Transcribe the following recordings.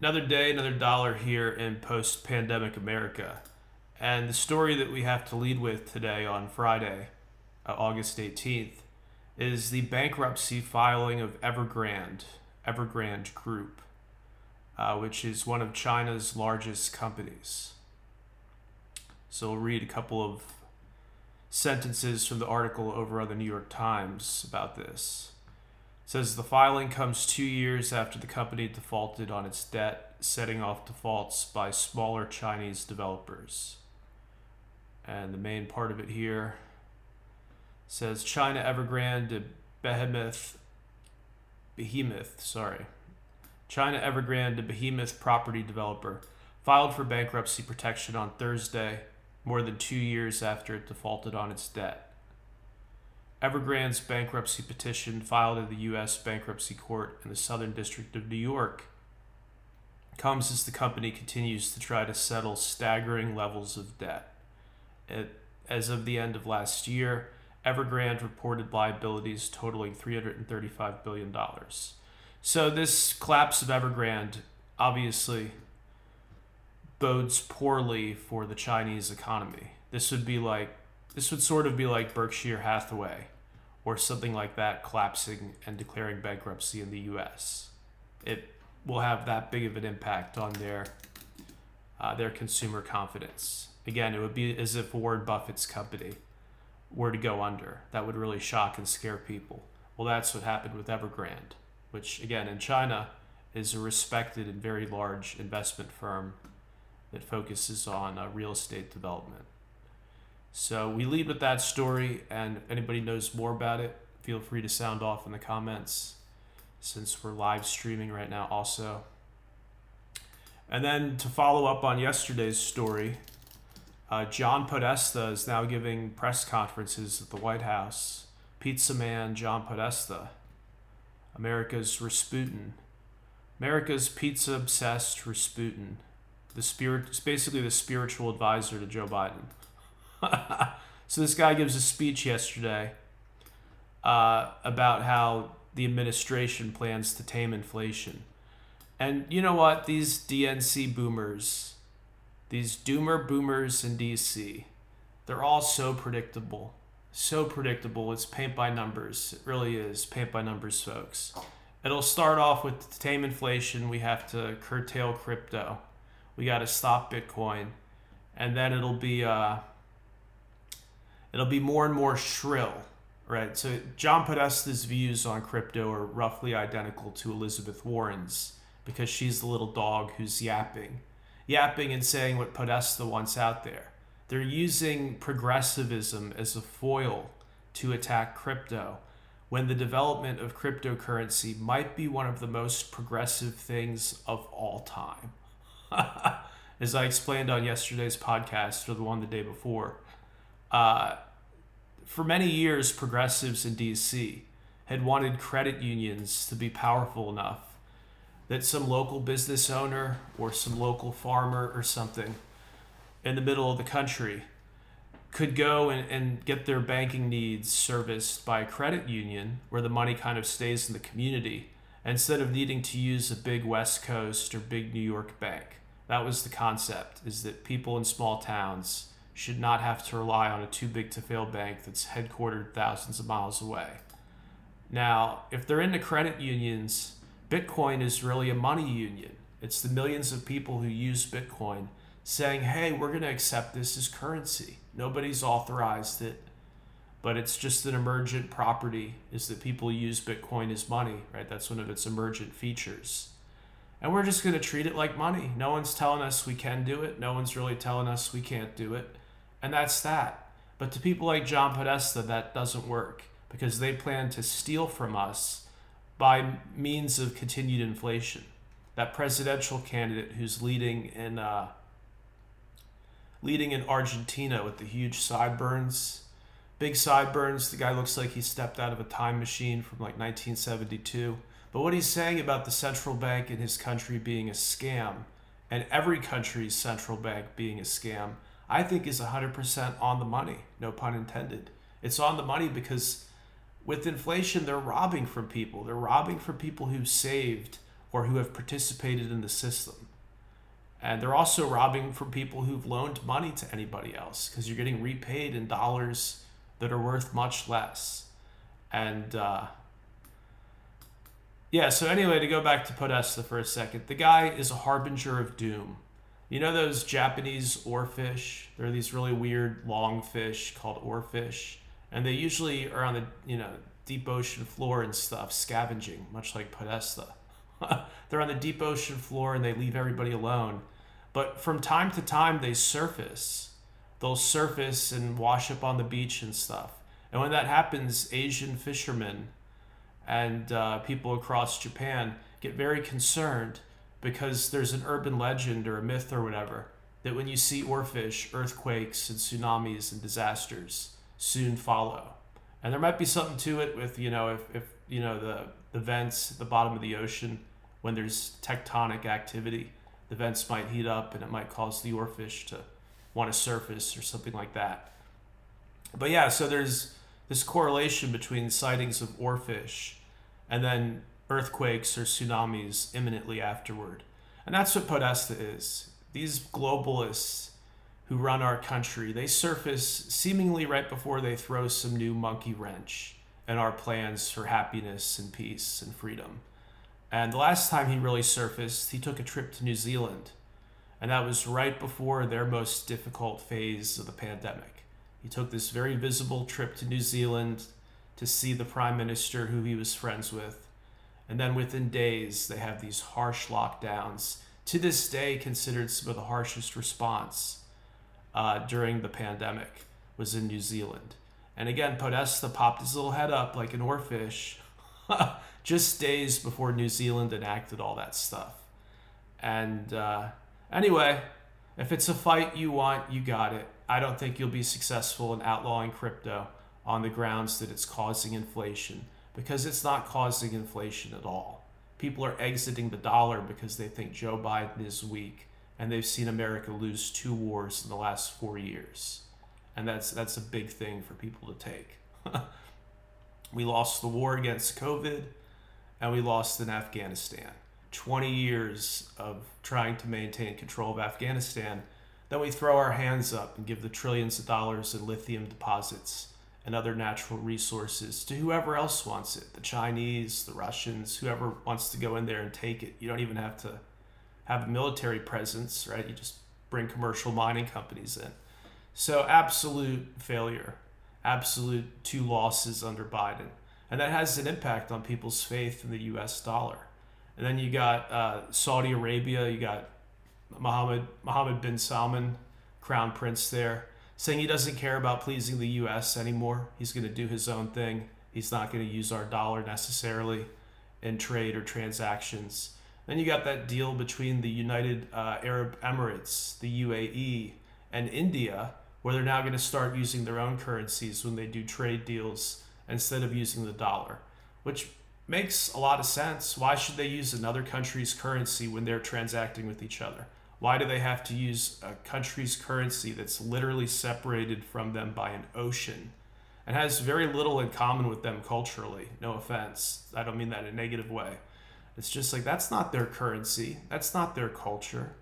another day, another dollar here in post pandemic America. And the story that we have to lead with today on Friday, uh, August 18th, is the bankruptcy filing of Evergrande, Evergrande Group, uh, which is one of China's largest companies. So we'll read a couple of sentences from the article over on the New York Times about this. Says the filing comes two years after the company defaulted on its debt, setting off defaults by smaller Chinese developers. And the main part of it here says China Evergrande behemoth behemoth sorry China Evergrande behemoth property developer filed for bankruptcy protection on Thursday more than 2 years after it defaulted on its debt Evergrande's bankruptcy petition filed in the US bankruptcy court in the Southern District of New York comes as the company continues to try to settle staggering levels of debt it, as of the end of last year Evergrande reported liabilities totaling $335 billion. So, this collapse of Evergrande obviously bodes poorly for the Chinese economy. This would be like, this would sort of be like Berkshire Hathaway or something like that collapsing and declaring bankruptcy in the US. It will have that big of an impact on their, uh, their consumer confidence. Again, it would be as if Warren Buffett's company were to go under. That would really shock and scare people. Well, that's what happened with Evergrande, which, again, in China is a respected and very large investment firm that focuses on uh, real estate development. So we lead with that story, and anybody knows more about it, feel free to sound off in the comments since we're live streaming right now, also. And then to follow up on yesterday's story, uh, John Podesta is now giving press conferences at the White House. Pizza Man John Podesta, America's Rasputin, America's pizza obsessed Rasputin. The spirit, basically the spiritual advisor to Joe Biden. so this guy gives a speech yesterday uh, about how the administration plans to tame inflation. And you know what? These DNC boomers these doomer boomers in DC, they're all so predictable. So predictable. It's paint by numbers. It really is paint by numbers, folks. It'll start off with tame inflation. We have to curtail crypto. We got to stop Bitcoin, and then it'll be uh, it'll be more and more shrill, right? So John Podesta's views on crypto are roughly identical to Elizabeth Warren's because she's the little dog who's yapping yapping and saying what Podesta wants out there. They're using progressivism as a foil to attack crypto when the development of cryptocurrency might be one of the most progressive things of all time. as I explained on yesterday's podcast or the one the day before, uh, for many years, progressives in DC had wanted credit unions to be powerful enough that some local business owner or some local farmer or something in the middle of the country could go and, and get their banking needs serviced by a credit union where the money kind of stays in the community instead of needing to use a big West Coast or big New York bank. That was the concept is that people in small towns should not have to rely on a too big to fail bank that's headquartered thousands of miles away. Now, if they're into credit unions, Bitcoin is really a money union. It's the millions of people who use Bitcoin saying, hey, we're going to accept this as currency. Nobody's authorized it, but it's just an emergent property is that people use Bitcoin as money, right? That's one of its emergent features. And we're just going to treat it like money. No one's telling us we can do it. No one's really telling us we can't do it. And that's that. But to people like John Podesta, that doesn't work because they plan to steal from us by means of continued inflation. That presidential candidate who's leading in uh, leading in Argentina with the huge sideburns, big sideburns. The guy looks like he stepped out of a time machine from like 1972. But what he's saying about the central bank in his country being a scam, and every country's central bank being a scam, I think is 100% on the money. No pun intended. It's on the money because with inflation, they're robbing from people. They're robbing from people who saved or who have participated in the system. And they're also robbing from people who've loaned money to anybody else because you're getting repaid in dollars that are worth much less. And uh, yeah, so anyway, to go back to Podesta for a second, the guy is a harbinger of doom. You know those Japanese oarfish? They're these really weird long fish called oarfish, and they usually are on the you know deep ocean floor and stuff, scavenging, much like Podesta. They're on the deep ocean floor and they leave everybody alone. But from time to time, they surface. They'll surface and wash up on the beach and stuff. And when that happens, Asian fishermen and uh, people across Japan get very concerned because there's an urban legend or a myth or whatever that when you see oarfish, earthquakes and tsunamis and disasters soon follow. And there might be something to it with, you know, if, if you know, the, the vents at the bottom of the ocean, when there's tectonic activity, the vents might heat up and it might cause the oarfish to want to surface or something like that. But yeah, so there's this correlation between sightings of oarfish and then earthquakes or tsunamis imminently afterward. And that's what Podesta is. These globalists who run our country, they surface seemingly right before they throw some new monkey wrench in our plans for happiness and peace and freedom. And the last time he really surfaced, he took a trip to New Zealand. And that was right before their most difficult phase of the pandemic. He took this very visible trip to New Zealand to see the prime minister who he was friends with. And then within days, they have these harsh lockdowns, to this day considered some of the harshest response uh, during the pandemic was in New Zealand. And again, Podesta popped his little head up like an oarfish just days before New Zealand enacted all that stuff. And uh, anyway, if it's a fight you want, you got it. I don't think you'll be successful in outlawing crypto on the grounds that it's causing inflation because it's not causing inflation at all. People are exiting the dollar because they think Joe Biden is weak and they've seen America lose two wars in the last 4 years. And that's that's a big thing for people to take. we lost the war against COVID and we lost in Afghanistan. 20 years of trying to maintain control of Afghanistan, then we throw our hands up and give the trillions of dollars in lithium deposits and other natural resources to whoever else wants it the Chinese, the Russians, whoever wants to go in there and take it. You don't even have to have a military presence, right? You just bring commercial mining companies in. So, absolute failure, absolute two losses under Biden. And that has an impact on people's faith in the US dollar. And then you got uh, Saudi Arabia, you got Mohammed, Mohammed bin Salman, crown prince there, saying he doesn't care about pleasing the US anymore. He's going to do his own thing. He's not going to use our dollar necessarily in trade or transactions. Then you got that deal between the United uh, Arab Emirates, the UAE, and India, where they're now going to start using their own currencies when they do trade deals instead of using the dollar, which makes a lot of sense. Why should they use another country's currency when they're transacting with each other? Why do they have to use a country's currency that's literally separated from them by an ocean and has very little in common with them culturally? No offense. I don't mean that in a negative way. It's just like that's not their currency, that's not their culture.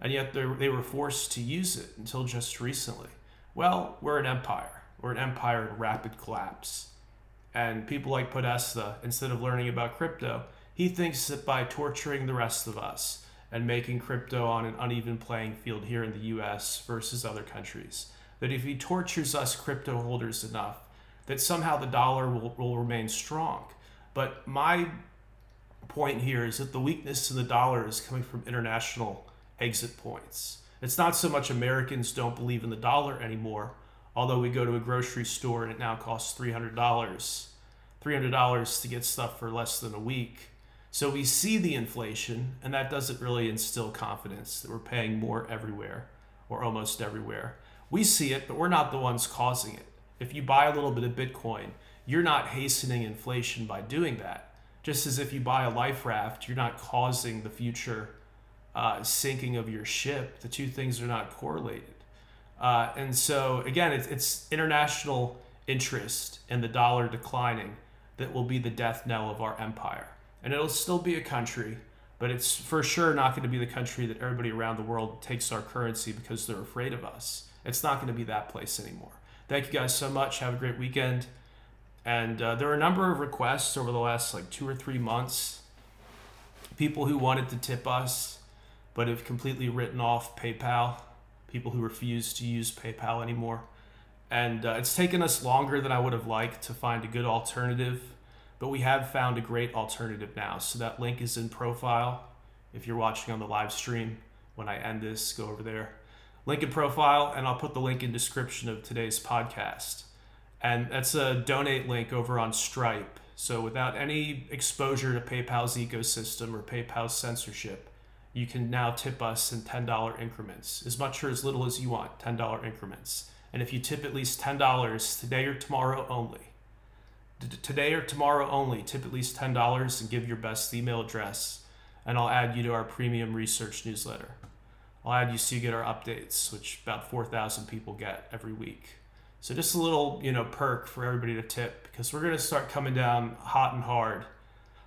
And yet they were forced to use it until just recently. Well, we're an empire. We're an empire in rapid collapse. And people like Podesta, instead of learning about crypto, he thinks that by torturing the rest of us and making crypto on an uneven playing field here in the US versus other countries, that if he tortures us crypto holders enough, that somehow the dollar will, will remain strong. But my point here is that the weakness in the dollar is coming from international exit points. It's not so much Americans don't believe in the dollar anymore, although we go to a grocery store and it now costs $300 $300 to get stuff for less than a week so we see the inflation and that doesn't really instill confidence that we're paying more everywhere or almost everywhere. We see it but we're not the ones causing it. If you buy a little bit of bitcoin you're not hastening inflation by doing that. Just as if you buy a life raft you're not causing the future uh, sinking of your ship. The two things are not correlated. Uh, and so again, it's, it's international interest and the dollar declining that will be the death knell of our empire. And it'll still be a country, but it's for sure not going to be the country that everybody around the world takes our currency because they're afraid of us. It's not going to be that place anymore. Thank you guys so much. Have a great weekend. And uh, there were a number of requests over the last like two or three months. People who wanted to tip us, but have completely written off PayPal. People who refuse to use PayPal anymore. And uh, it's taken us longer than I would have liked to find a good alternative, but we have found a great alternative now. So that link is in profile. If you're watching on the live stream, when I end this, go over there. Link in profile, and I'll put the link in description of today's podcast and that's a donate link over on Stripe. So without any exposure to PayPal's ecosystem or PayPal's censorship, you can now tip us in $10 increments, as much or as little as you want, $10 increments. And if you tip at least $10 today or tomorrow only, today or tomorrow only, tip at least $10 and give your best email address, and I'll add you to our premium research newsletter. I'll add you so you get our updates, which about 4,000 people get every week. So just a little, you know, perk for everybody to tip because we're going to start coming down hot and hard.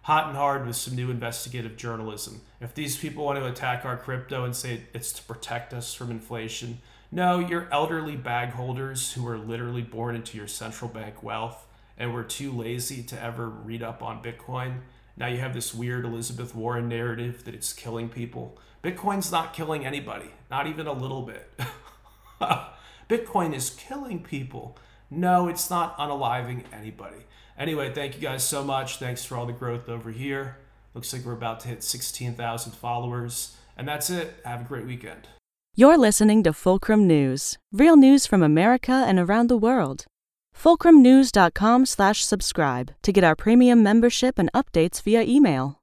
Hot and hard with some new investigative journalism. If these people want to attack our crypto and say it's to protect us from inflation, no, you're elderly bag holders who are literally born into your central bank wealth and were too lazy to ever read up on Bitcoin. Now you have this weird Elizabeth Warren narrative that it's killing people. Bitcoin's not killing anybody, not even a little bit. Bitcoin is killing people. No, it's not unaliving anybody. Anyway, thank you guys so much. Thanks for all the growth over here. Looks like we're about to hit 16,000 followers. And that's it. Have a great weekend. You're listening to Fulcrum News, real news from America and around the world. fulcrumnews.com/subscribe to get our premium membership and updates via email.